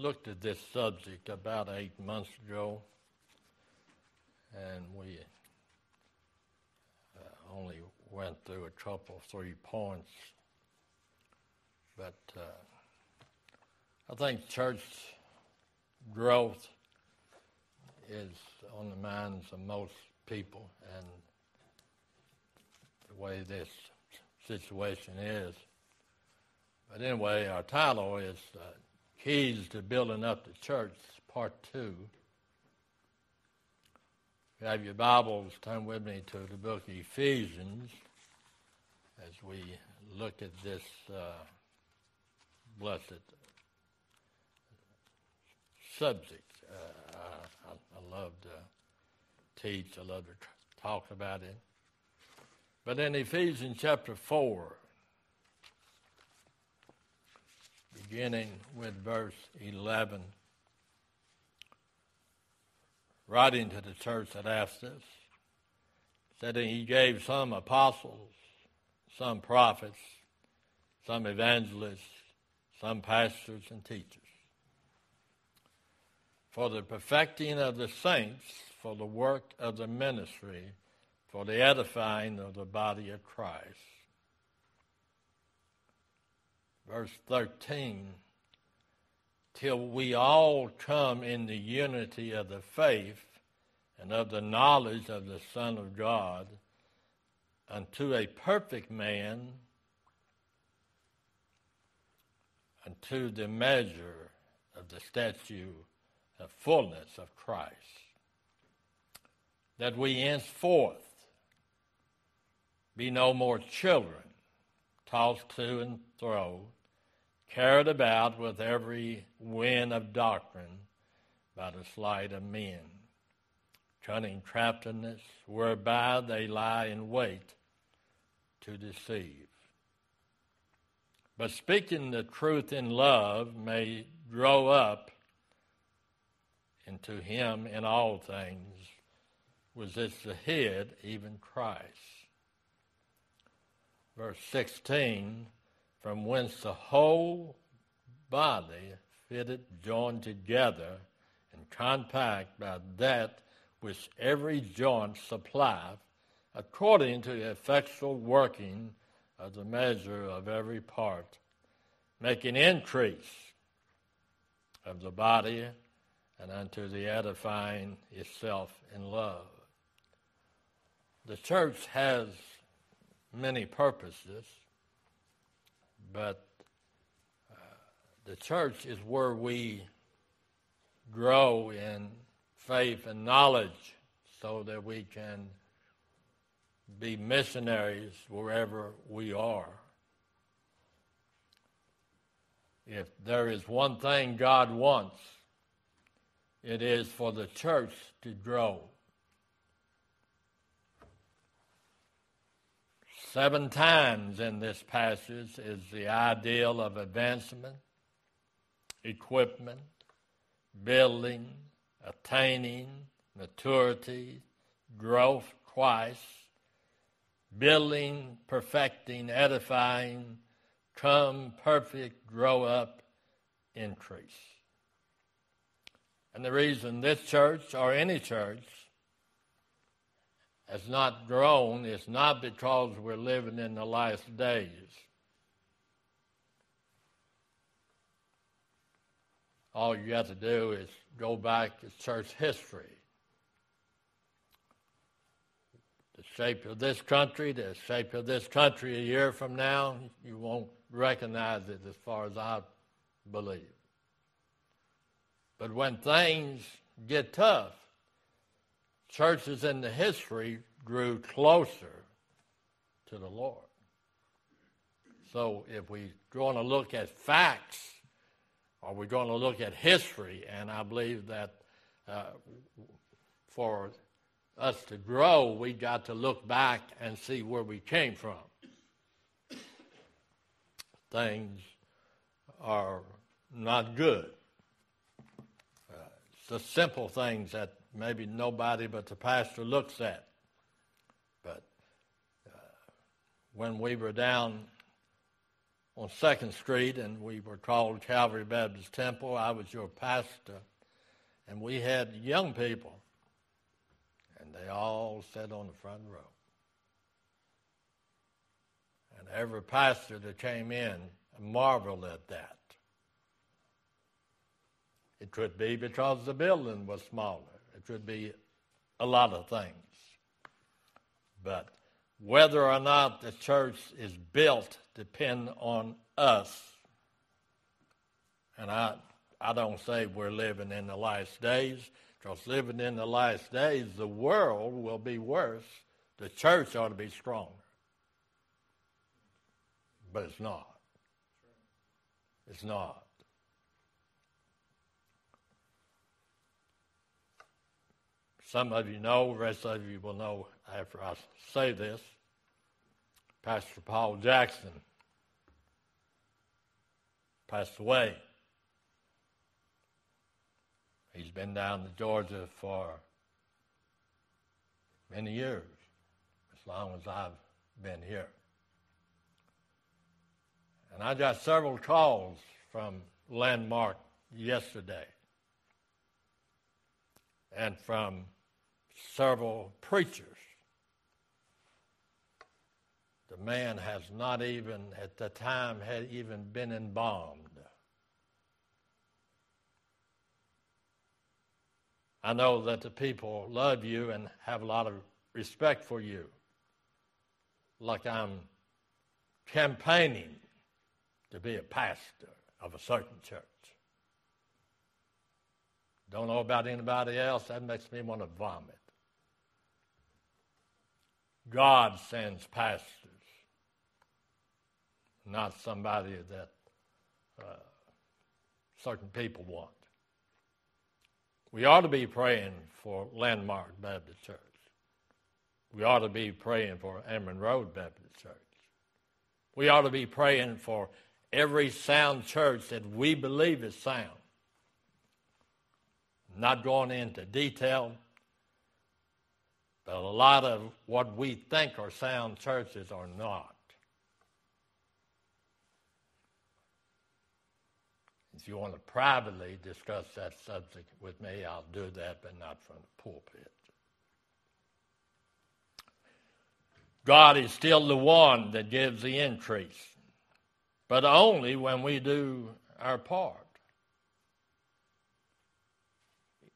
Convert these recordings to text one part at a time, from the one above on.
looked at this subject about eight months ago, and we uh, only went through a couple, three points. But uh, I think church growth is on the minds of most people, and the way this situation is. But anyway, our title is uh, Keys to Building Up the Church, Part 2. If you have your Bibles, turn with me to the book of Ephesians as we look at this uh, blessed subject. Uh, I, I, love to teach, I love to talk about it. But in Ephesians chapter 4, beginning with verse 11, writing to the church at Ephesus, said that he gave some apostles, some prophets, some evangelists, some pastors and teachers for the perfecting of the saints, for the work of the ministry, for the edifying of the body of Christ. Verse 13 till we all come in the unity of the faith and of the knowledge of the Son of God unto a perfect man, unto the measure of the statue the fullness of Christ. That we henceforth be no more children, tossed to and fro, carried about with every wind of doctrine by the sleight of men, cunning craftiness, whereby they lie in wait to deceive. But speaking the truth in love may grow up into him in all things, was as the head, even Christ. Verse 16, from whence the whole body fitted, joined together, and compact by that which every joint supplieth, according to the effectual working of the measure of every part, making increase of the body and unto the edifying itself in love. The church has many purposes, but uh, the church is where we grow in faith and knowledge so that we can be missionaries wherever we are. If there is one thing God wants, it is for the church to grow. Seven times in this passage is the ideal of advancement, equipment, building, attaining, maturity, growth, twice, building, perfecting, edifying, come perfect, grow up, increase. And the reason this church or any church has not grown it's not because we're living in the last days. All you have to do is go back to church history. The shape of this country, the shape of this country a year from now, you won't recognize it as far as I believe. But when things get tough, churches in the history grew closer to the Lord. So if we're going to look at facts, or we're going to look at history, and I believe that uh, for us to grow, we got to look back and see where we came from. Things are not good the simple things that maybe nobody but the pastor looks at. But uh, when we were down on Second Street, and we were called Calvary Baptist Temple. I was your pastor, and we had young people, and they all sat on the front row. And every pastor that came in marveled at that. It could be because the building was smaller. It could be a lot of things. But whether or not the church is built depend on us. And I, I don't say we're living in the last days, because living in the last days, the world will be worse. The church ought to be stronger. But it's not. It's not. Some of you know, the rest of you will know after I say this. Pastor Paul Jackson passed away. He's been down to Georgia for many years, as long as I've been here. And I got several calls from Landmark yesterday and from several preachers. The man has not even, at the time, had even been embalmed. I know that the people love you and have a lot of respect for you, like I'm campaigning to be a pastor of a certain church. Don't know about anybody else, that makes me want to vomit. God sends pastors, not somebody that uh, certain people want. We ought to be praying for Landmark Baptist Church. We ought to be praying for Amron Road Baptist Church. We ought to be praying for every sound church that we believe is sound. Not going into detail, a lot of what we think are sound churches are not. If you want to privately discuss that subject with me, I'll do that, but not from the pulpit. God is still the one that gives the increase, but only when we do our part.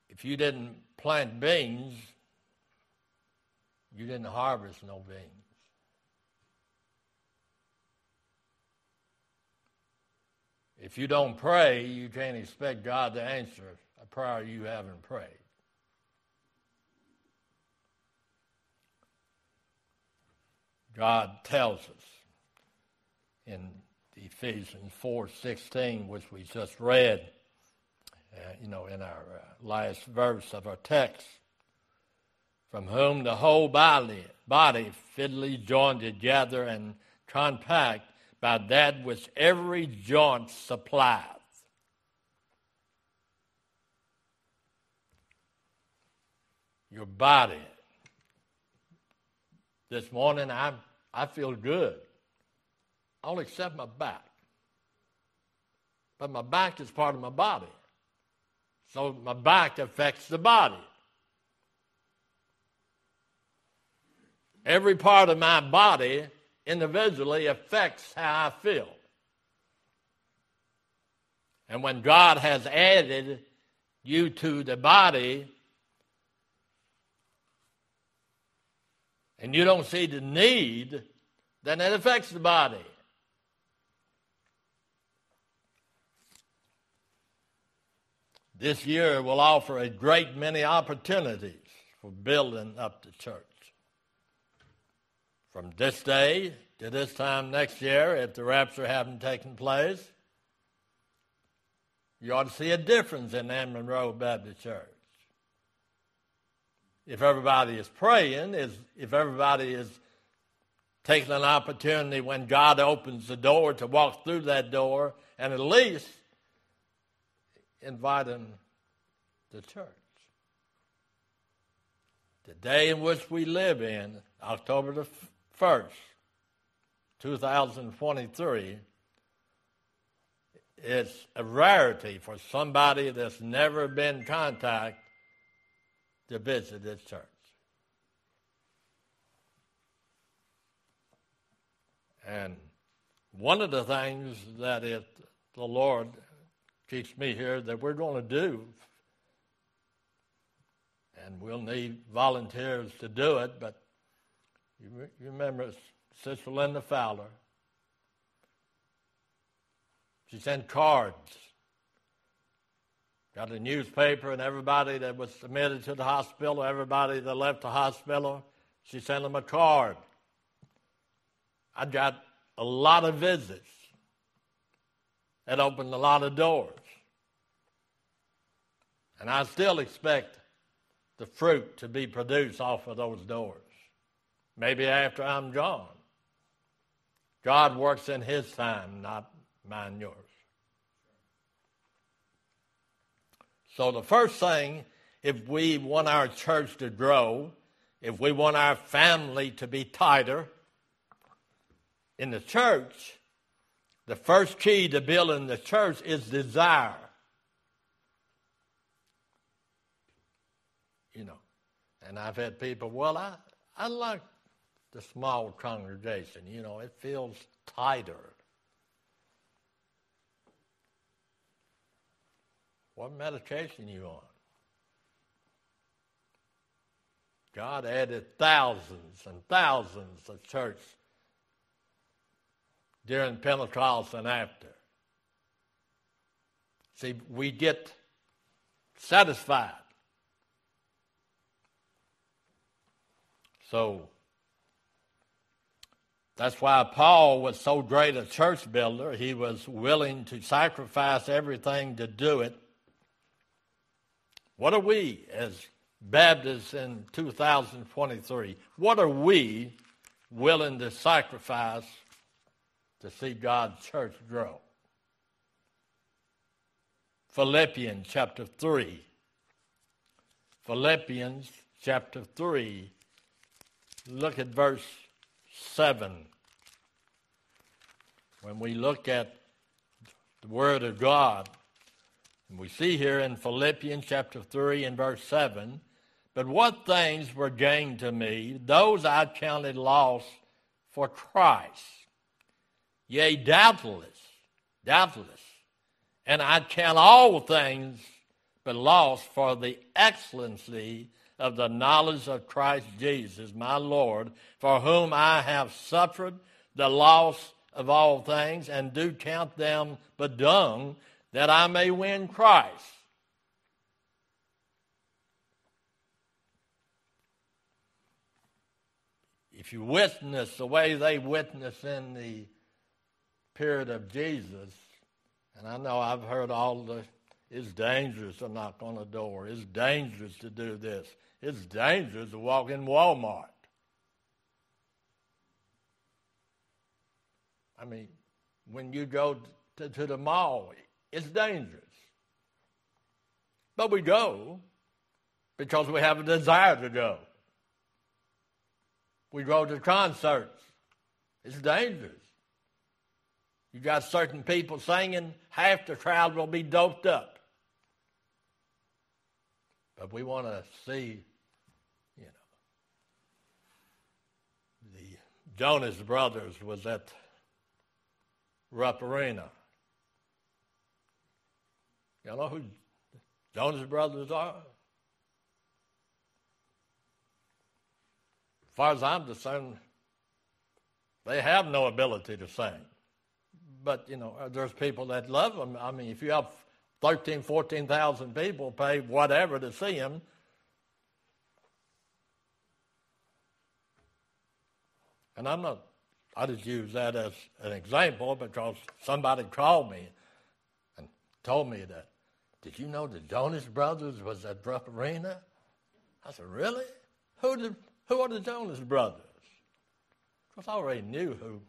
If you didn't plant beans, you didn't harvest no beans. If you don't pray, you can't expect God to answer a prayer you haven't prayed. God tells us in Ephesians 4:16, which we just read, uh, you know, in our uh, last verse of our text, from whom the whole body, body fitly joined together and compact by that which every joint supplies. Your body. This morning I I feel good. All except my back. But my back is part of my body. So my back affects the body. Every part of my body individually affects how I feel. And when God has added you to the body, and you don't see the need, then it affects the body. This year will offer a great many opportunities for building up the church. From this day to this time next year, if the rapture hadn't taken place, you ought to see a difference in Amron Road Baptist Church. If everybody is praying, is if everybody is taking an opportunity when God opens the door to walk through that door and at least invite them to church. The day in which we live in, October the 1st, 2023, it's a rarity for somebody that's never been in contact to visit this church. And one of the things that it, the Lord keeps me here that we're going to do, and we'll need volunteers to do it, but you, you remember Sister Linda Fowler. She sent cards. Got a newspaper, and everybody that was admitted to the hospital, everybody that left the hospital, she sent them a card. I got a lot of visits. That opened a lot of doors. And I still expect the fruit to be produced off of those doors. Maybe after I'm gone. God works in His time, not mine, yours. So, the first thing, if we want our church to grow, if we want our family to be tighter, in the church, the first key to building the church is desire. You know, and I've had people, well, I, I like the small congregation. You know, it feels tighter. What medication you on? God added thousands and thousands of church during Pentecost and after. See, we get satisfied. So that's why Paul was so great a church builder. He was willing to sacrifice everything to do it. What are we as Baptists in 2023? What are we willing to sacrifice to see God's church grow. Philippians chapter 3. Philippians chapter 3. Look at verse 7. When we look at the Word of God, and we see here in Philippians chapter 3 and verse 7 But what things were gained to me, those I counted loss for Christ. Yea, doubtless, doubtless. And I count all things but loss for the excellency of the knowledge of Christ Jesus, my Lord, for whom I have suffered the loss of all things, and do count them but dung, that I may win Christ. If you witness the way they witness in the period of Jesus, and I know I've heard all the, it's dangerous to knock on a door. It's dangerous to do this. It's dangerous to walk in Walmart. I mean, when you go to, to the mall, it's dangerous. But we go because we have a desire to go. We go to concerts. It's dangerous. You got certain people singing, half the crowd will be doped up. But we want to see, you know, the Jonas Brothers was at Rupp Arena. You know who Jonas Brothers are? As far as I'm concerned, they have no ability to sing but you know, there's people that love them. I mean, if you have 13, 14,000 people pay whatever to see him, and I'm not, I just use that as an example because somebody called me and told me that, did you know the Jonas Brothers was at Rupp Arena? I said, really? Who, did, who are the Jonas Brothers? Because I already knew who,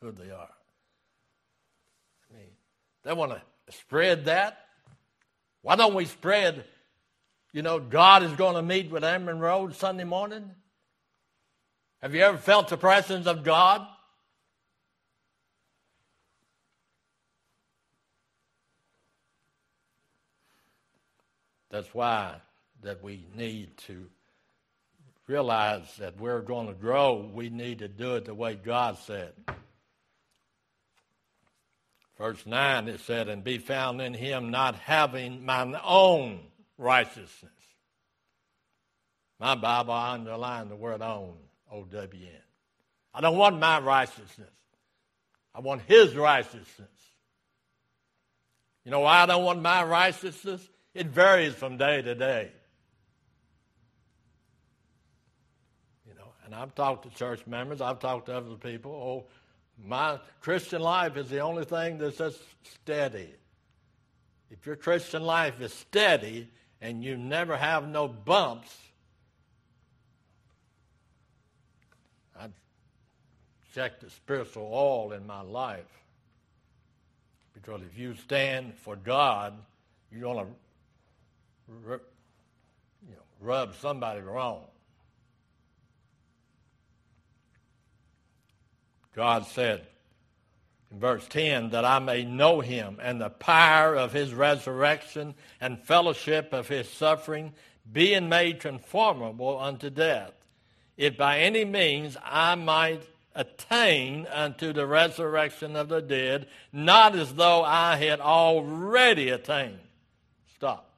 who they are. I mean, They want to spread that? Why don't we spread, you know, God is going to meet with Amron Road Sunday morning? Have you ever felt the presence of God? That's why that we need to realize that we're going to grow. We need to do it the way God said. Verse 9, it said, And be found in him not having mine own righteousness. My Bible, I underline the word own, O-W-N. I don't want my righteousness. I want his righteousness. You know why I don't want my righteousness? It varies from day to day. You know, and I've talked to church members, I've talked to other people. Oh, my Christian life is the only thing that's just steady. If your Christian life is steady and you never have no bumps, I've checked the spiritual oil in my life. Because if you stand for God, you're going to you know, rub somebody wrong. God said in verse 10 that I may know him and the power of his resurrection and fellowship of his suffering, being made conformable unto death, if by any means I might attain unto the resurrection of the dead, not as though I had already attained. Stop.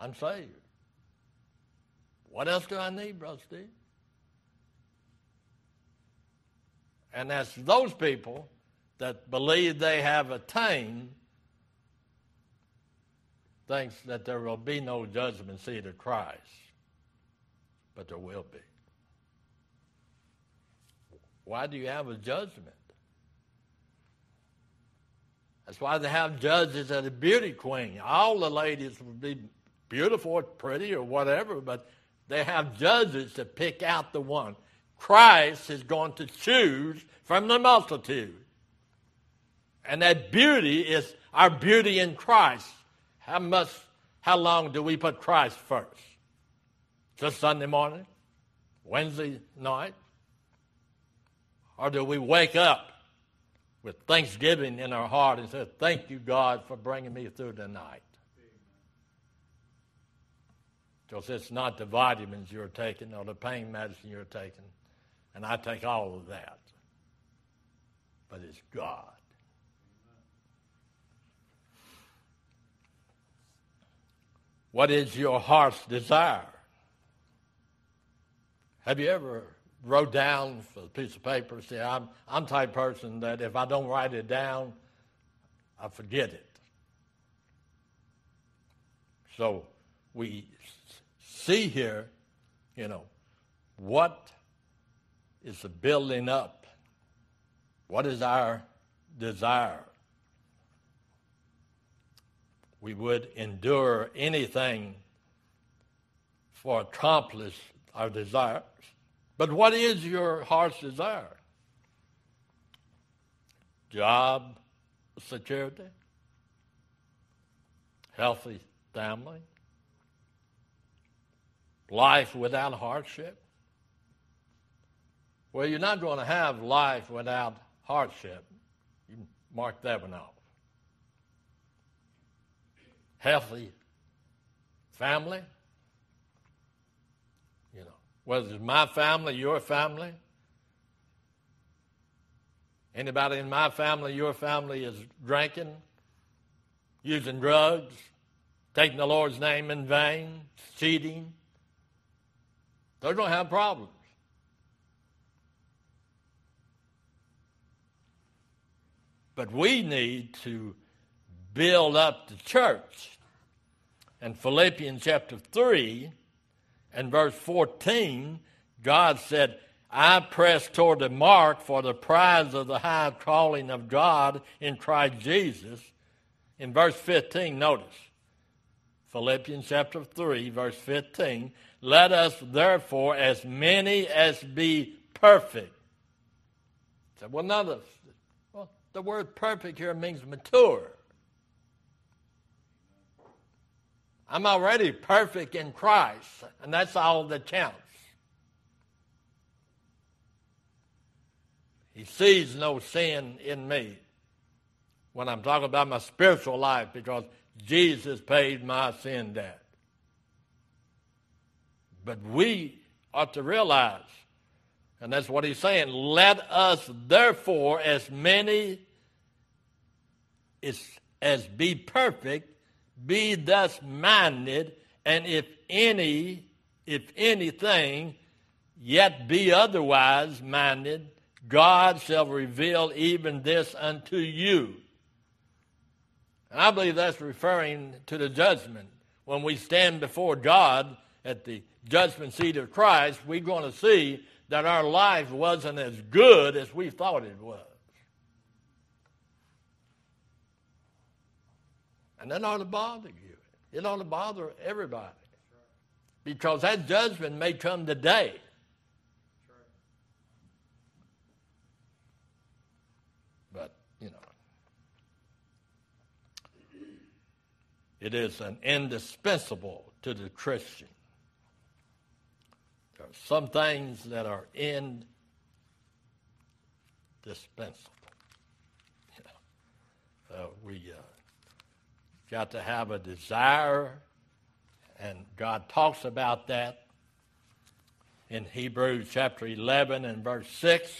I'm saved. What else do I need, Brother Steve? And that's those people that believe they have attained thinks that there will be no judgment seat of Christ. But there will be. Why do you have a judgment? That's why they have judges at a beauty queen. All the ladies would be beautiful or pretty or whatever, but they have judges to pick out the one. Christ is going to choose from the multitude. And that beauty is our beauty in Christ. How much, how long do we put Christ first? Just Sunday morning? Wednesday night? Or do we wake up with thanksgiving in our heart and say, Thank you, God, for bringing me through the night? Because it's not the vitamins you're taking or the pain medicine you're taking. And I take all of that. But it's God. What is your heart's desire? Have you ever wrote down for a piece of paper? See, I'm I'm type person that if I don't write it down, I forget it. So we see here, you know, what is the building up? What is our desire? We would endure anything for accomplish our desires. But what is your heart's desire? Job security? Healthy family? life without hardship? Well, you're not going to have life without hardship. You mark that one off. Healthy family, you know, whether it's my family, your family, anybody in my family, your family is drinking, using drugs, taking the Lord's name in vain, cheating, they're going to have problems. But we need to build up the church. In Philippians chapter 3 and verse 14, God said, I press toward the mark for the prize of the high calling of God in Christ Jesus. In verse 15, notice Philippians chapter 3, verse 15, let us therefore, as many as be perfect. Said, well, none the word perfect here means mature. I'm already perfect in Christ, and that's all that counts. He sees no sin in me when I'm talking about my spiritual life because Jesus paid my sin debt. But we ought to realize, and that's what he's saying, let us therefore, as many as, as be perfect, be thus minded, and if any, if anything, yet be otherwise minded, God shall reveal even this unto you. And I believe that's referring to the judgment. When we stand before God at the judgment seat of Christ, we're going to see that our life wasn't as good as we thought it was. And that ought to bother you. It ought to bother everybody. Because that judgment may come today. But, you know, it is an indispensable to the Christian. Some things that are indispensable. Know, uh, we uh, got to have a desire, and God talks about that in Hebrews chapter 11 and verse 6.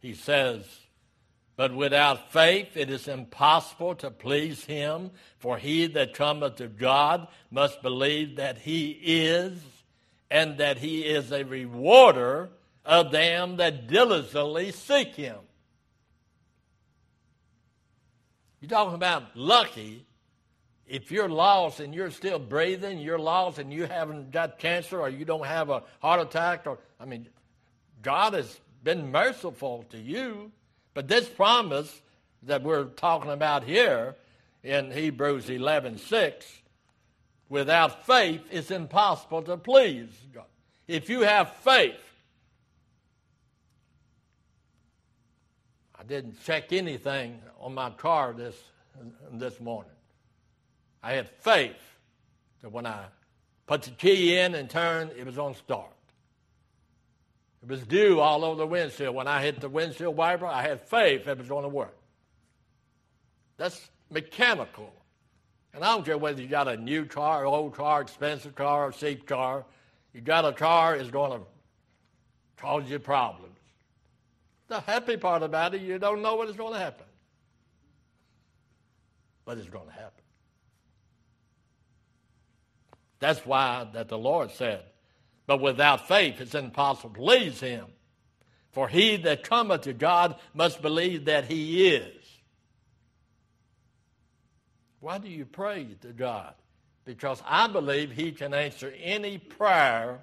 He says, But without faith it is impossible to please him, for he that cometh to God must believe that he is, and that he is a rewarder of them that diligently seek him. You're talking about lucky if you're lost and you're still breathing, you're lost and you haven't got cancer or you don't have a heart attack, or, I mean, God has been merciful to you. But this promise that we're talking about here in Hebrews 11 6, without faith, it's impossible to please God. If you have faith, I didn't check anything on my car this, this morning. I had faith that when I put the key in and turned, it was on start. It was dew all over the windshield. When I hit the windshield wiper, I had faith it was going to work. That's mechanical. And I don't care whether you got a new car, old car, expensive car, or cheap car. You got a car, it's going to cause you problems. The happy part about it, you don't know what is going to happen. But it's going to happen. That's why that the Lord said, But without faith it's impossible to please him. For he that cometh to God must believe that he is. Why do you pray to God? Because I believe he can answer any prayer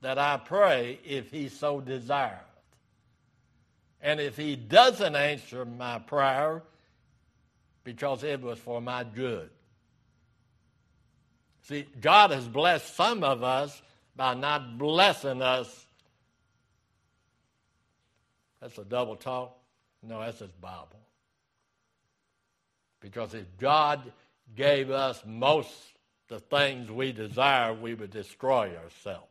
that I pray if he so desires. And if he doesn't answer my prayer, because it was for my good. See, God has blessed some of us by not blessing us. That's a double talk? No, that's his Bible. Because if God gave us most the things we desire, we would destroy ourselves.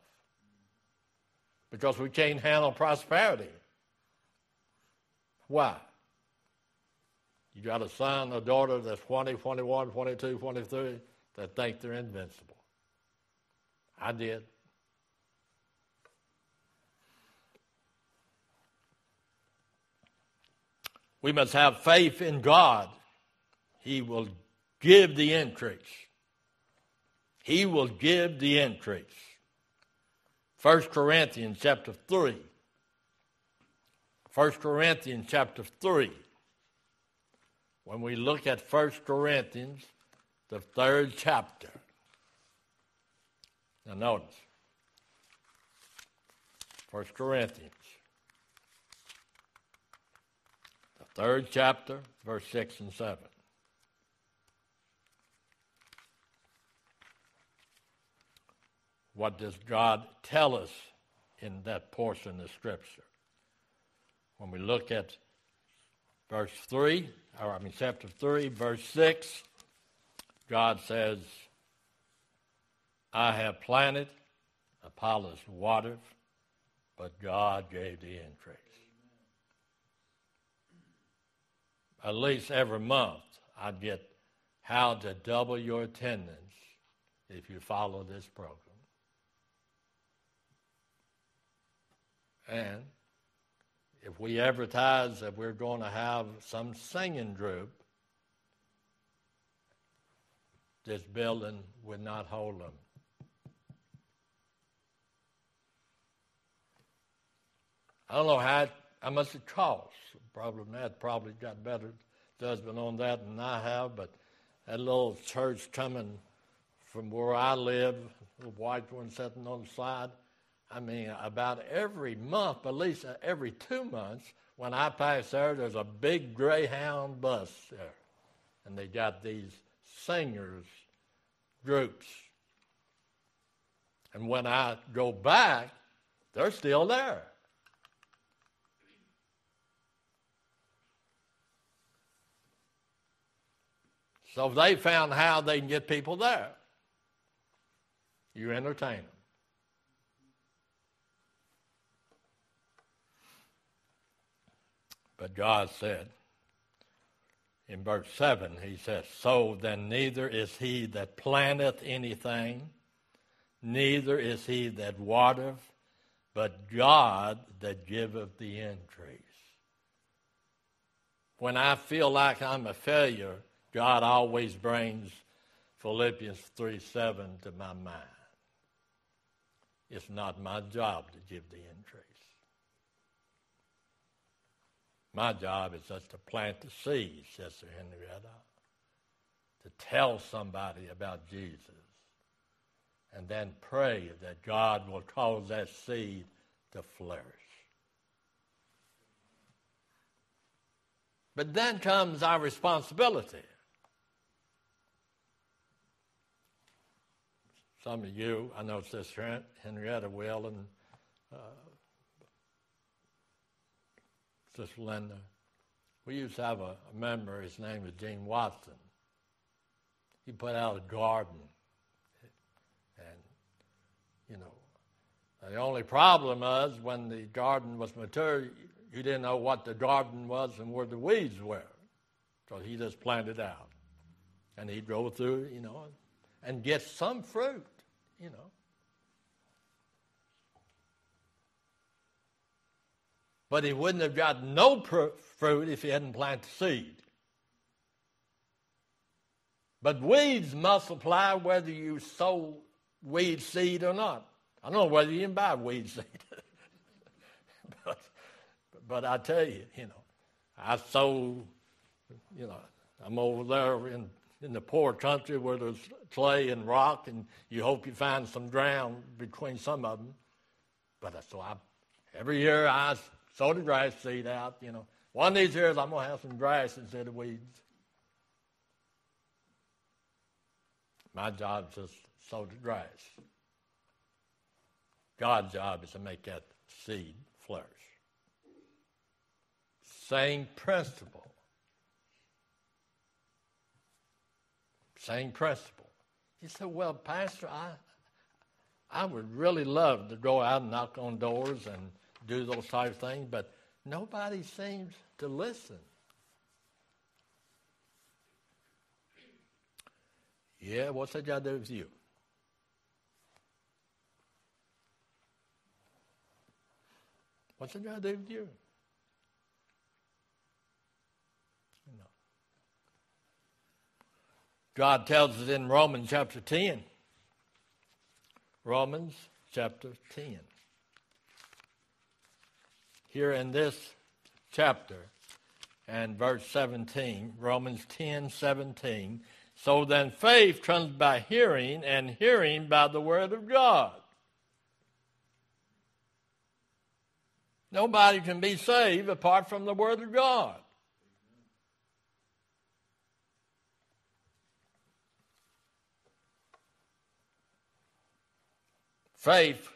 Because we can't handle prosperity. Why? You got a son, a daughter that's 20, 21, 22, 23 that think they're invincible. I did. We must have faith in God. He will give the increase. He will give the increase. 1 Corinthians chapter 3. 1 Corinthians chapter 3. When we look at 1 Corinthians the third chapter. Now, notice 1 Corinthians, the third chapter, verse 6 and 7. What does God tell us in that portion of Scripture? When we look at verse 3, or I mean, chapter 3, verse 6, God says, I have planted, Apollos watered, but God gave the increase. At least every month, I'd get how to double your attendance if you follow this program. And if we advertise that we're going to have some singing group, this building would not hold them. I don't know how, how much it costs. Probably Matt probably got better judgment on that than I have, but that little church coming from where I live, the white one sitting on the side, I mean, about every month, at least uh, every two months, when I pass there, there's a big Greyhound bus there. And they got these singers groups. And when I go back, they're still there. So they found how they can get people there. You entertain them. But God said in verse 7, He says, So then neither is he that planteth anything, neither is he that watereth, but God that giveth the increase. When I feel like I'm a failure, God always brings Philippians 3 7 to my mind. It's not my job to give the increase. My job is just to plant the seed, Sister Henrietta, to tell somebody about Jesus, and then pray that God will cause that seed to flourish. But then comes our responsibility. Some of you, I know Sister Henrietta will, and uh, Sister Linda, we used to have a, a member, his name was Gene Watson. He put out a garden. And, you know, the only problem was when the garden was mature, you didn't know what the garden was and where the weeds were. So he just planted out. And he'd go through, you know, and get some fruit you know. But he wouldn't have got no fruit if he hadn't planted seed. But weeds multiply whether you sow weed seed or not. I don't know whether you can buy weed seed. but, but I tell you, you know, I sow, you know, I'm over there in in the poor country where there's clay and rock, and you hope you find some ground between some of them. But so I, every year I sow the grass seed out. You know, one of these years I'm gonna have some grass instead of weeds. My job is just sow the grass. God's job is to make that seed flourish. Same principle. Same principle. He said, Well, Pastor, I, I would really love to go out and knock on doors and do those type of things, but nobody seems to listen. Yeah, what's that got to do with you? What's that got to do with you? God tells us in Romans chapter 10. Romans chapter 10. Here in this chapter and verse 17, Romans 10 17. So then faith comes by hearing, and hearing by the word of God. Nobody can be saved apart from the word of God. Faith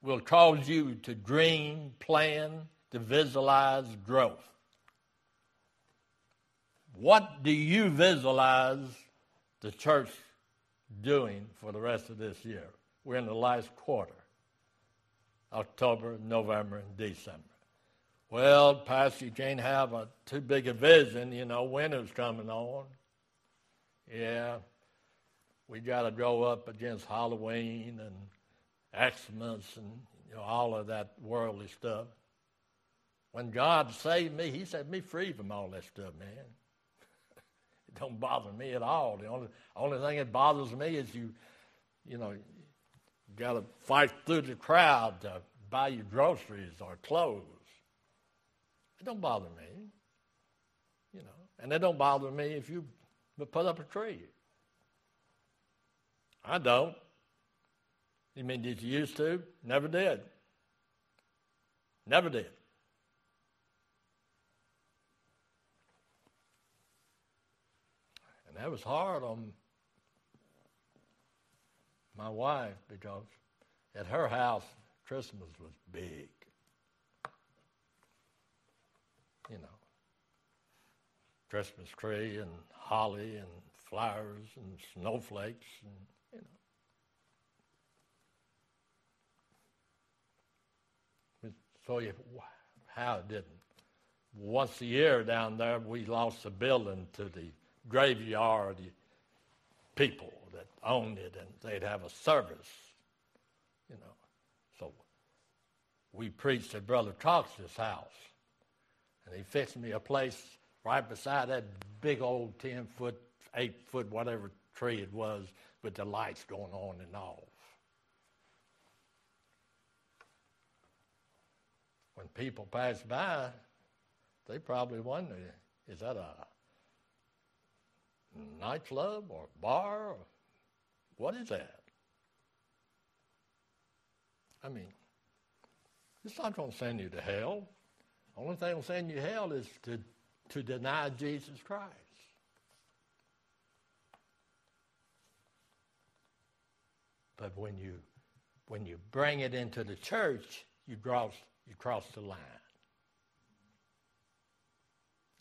will cause you to dream, plan, to visualize growth. What do you visualize the church doing for the rest of this year? We're in the last quarter October, November, and December. Well, Pastor, you can't have a too big a vision. You know, winter's coming on. Yeah, we got to go up against Halloween and Xmas and you know, all of that worldly stuff. When God saved me, He set me free from all that stuff, man. it don't bother me at all. The only only thing that bothers me is you, you know, got to fight through the crowd to buy your groceries or clothes. It don't bother me, you know, and it don't bother me if you put up a tree. I don't. You mean did you used to? Never did. Never did. And that was hard on my wife because at her house, Christmas was big. You know, Christmas tree and holly and flowers and snowflakes and you know. So you, how it didn't. Once a year down there, we lost the building to the graveyard people that owned it, and they'd have a service, you know. So we preached at Brother Cox's house, and he fixed me a place right beside that big old 10 foot, 8 foot, whatever tree it was, with the lights going on and off. When people pass by, they probably wonder, is that a nightclub or bar? Or what is that? I mean, it's not going to send you to hell. Only thing will send you to hell is to, to deny Jesus Christ. But when you when you bring it into the church, you cross you cross the line.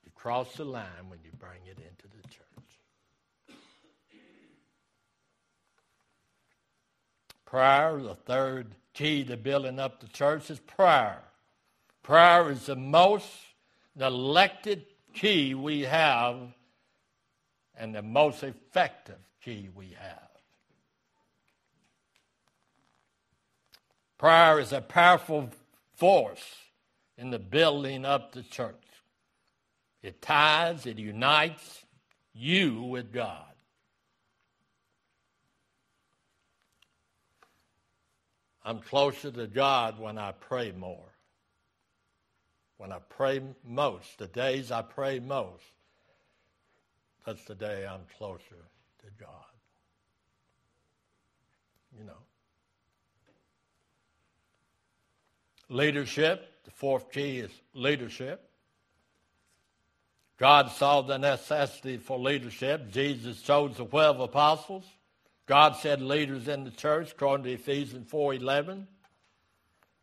You cross the line when you bring it into the church. Prayer, the third key to building up the church is prayer. Prayer is the most neglected key we have and the most effective key we have. Prayer is a powerful force in the building up the church. It ties, it unites you with God. I'm closer to God when I pray more. When I pray most, the days I pray most, that's the day I'm closer to God. You know. Leadership, the fourth key is leadership. God saw the necessity for leadership. Jesus chose the 12 apostles. God said leaders in the church, according to Ephesians 4.11.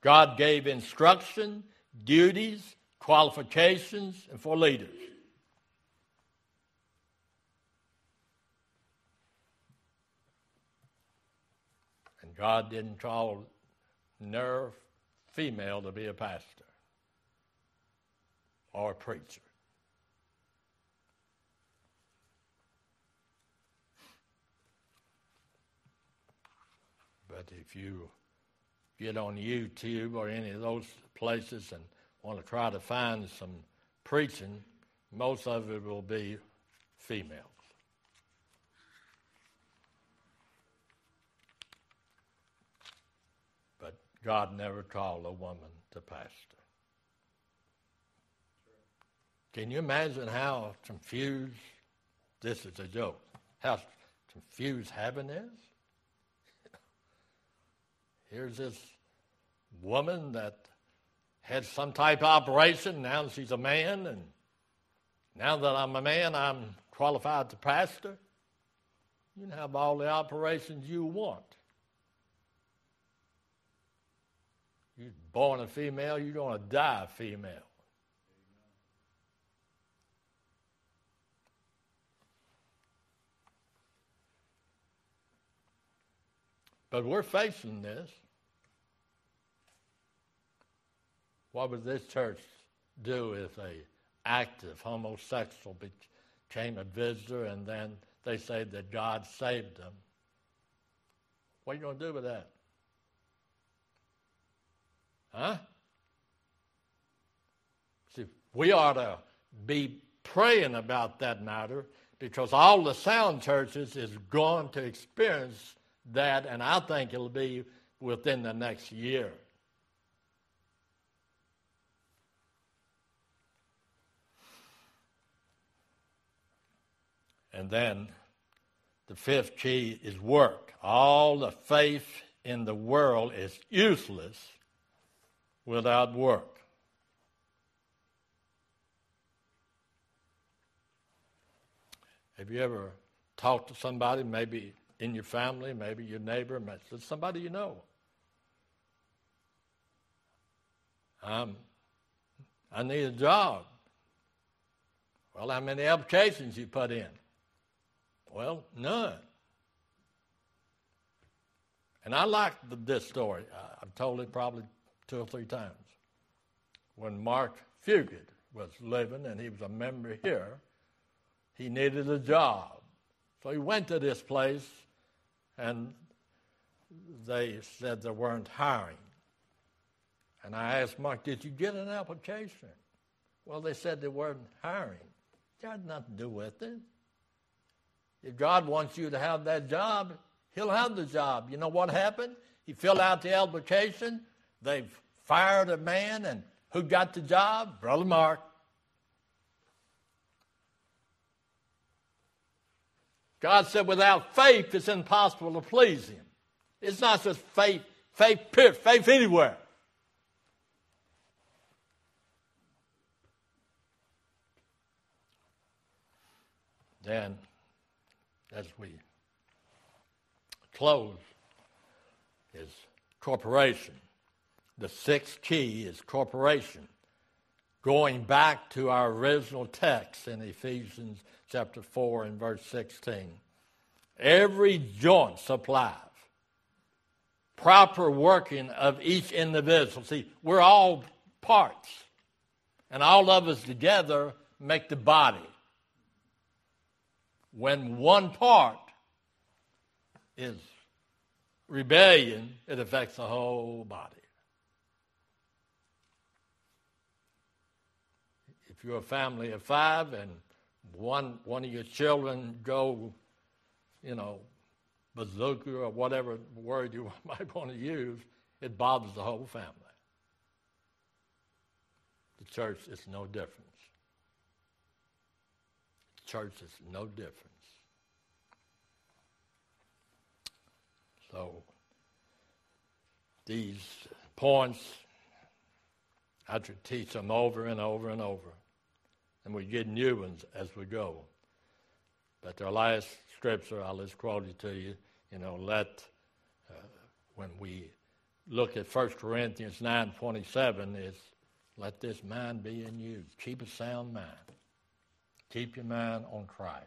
God gave instruction, duties, qualifications, and for leaders. And God didn't call no female to be a pastor or a preacher. But if you get on YouTube or any of those places and want to try to find some preaching, most of it will be females. But God never called a woman to pastor. Can you imagine how confused, this is a joke, how confused heaven is? Here's this woman that had some type of operation. Now she's a man, and now that I'm a man, I'm qualified to pastor. You can have all the operations you want. You're born a female, you're going to die a female. But we're facing this. What would this church do if a active homosexual became a visitor and then they say that God saved them. What are you going to do with that? Huh? See, we ought to be praying about that matter because all the sound churches is going to experience that, and I think it'll be within the next year. And then the fifth key is work. All the faith in the world is useless without work. Have you ever talked to somebody, maybe in your family, maybe your neighbor, maybe somebody you know? Um, I need a job. Well, how many applications you put in? Well, none. And I like this story. I've told it probably two or three times. When Mark Fugit was living and he was a member here, he needed a job. So he went to this place and they said they weren't hiring. And I asked Mark, Did you get an application? Well, they said they weren't hiring. It had nothing to do with it. If God wants you to have that job, He'll have the job. You know what happened? He filled out the application. They fired a man, and who got the job? Brother Mark. God said, without faith, it's impossible to please Him. It's not just faith, faith, faith anywhere. Then as we close is corporation. The sixth key is corporation. Going back to our original text in Ephesians chapter 4 and verse 16. Every joint supplies proper working of each individual. See, we're all parts, and all of us together make the body when one part is rebellion, it affects the whole body. If you're a family of five and one one of your children go, you know, bazooka or whatever word you might want to use, it bothers the whole family. The church is no different church is no difference. So these points, I should teach them over and over and over. And we get new ones as we go. But the last scripture, I'll just quote it to you. You know, let, uh, when we look at 1 Corinthians 9.27, is let this mind be in you. Keep a sound mind. Keep your mind on Christ.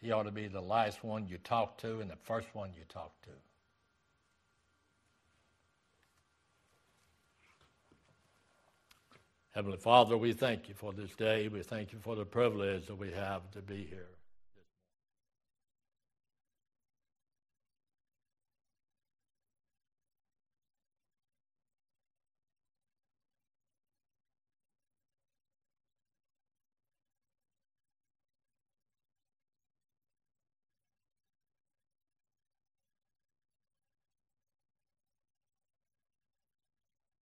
He ought to be the last one you talk to and the first one you talk to. Heavenly Father, we thank you for this day. We thank you for the privilege that we have to be here.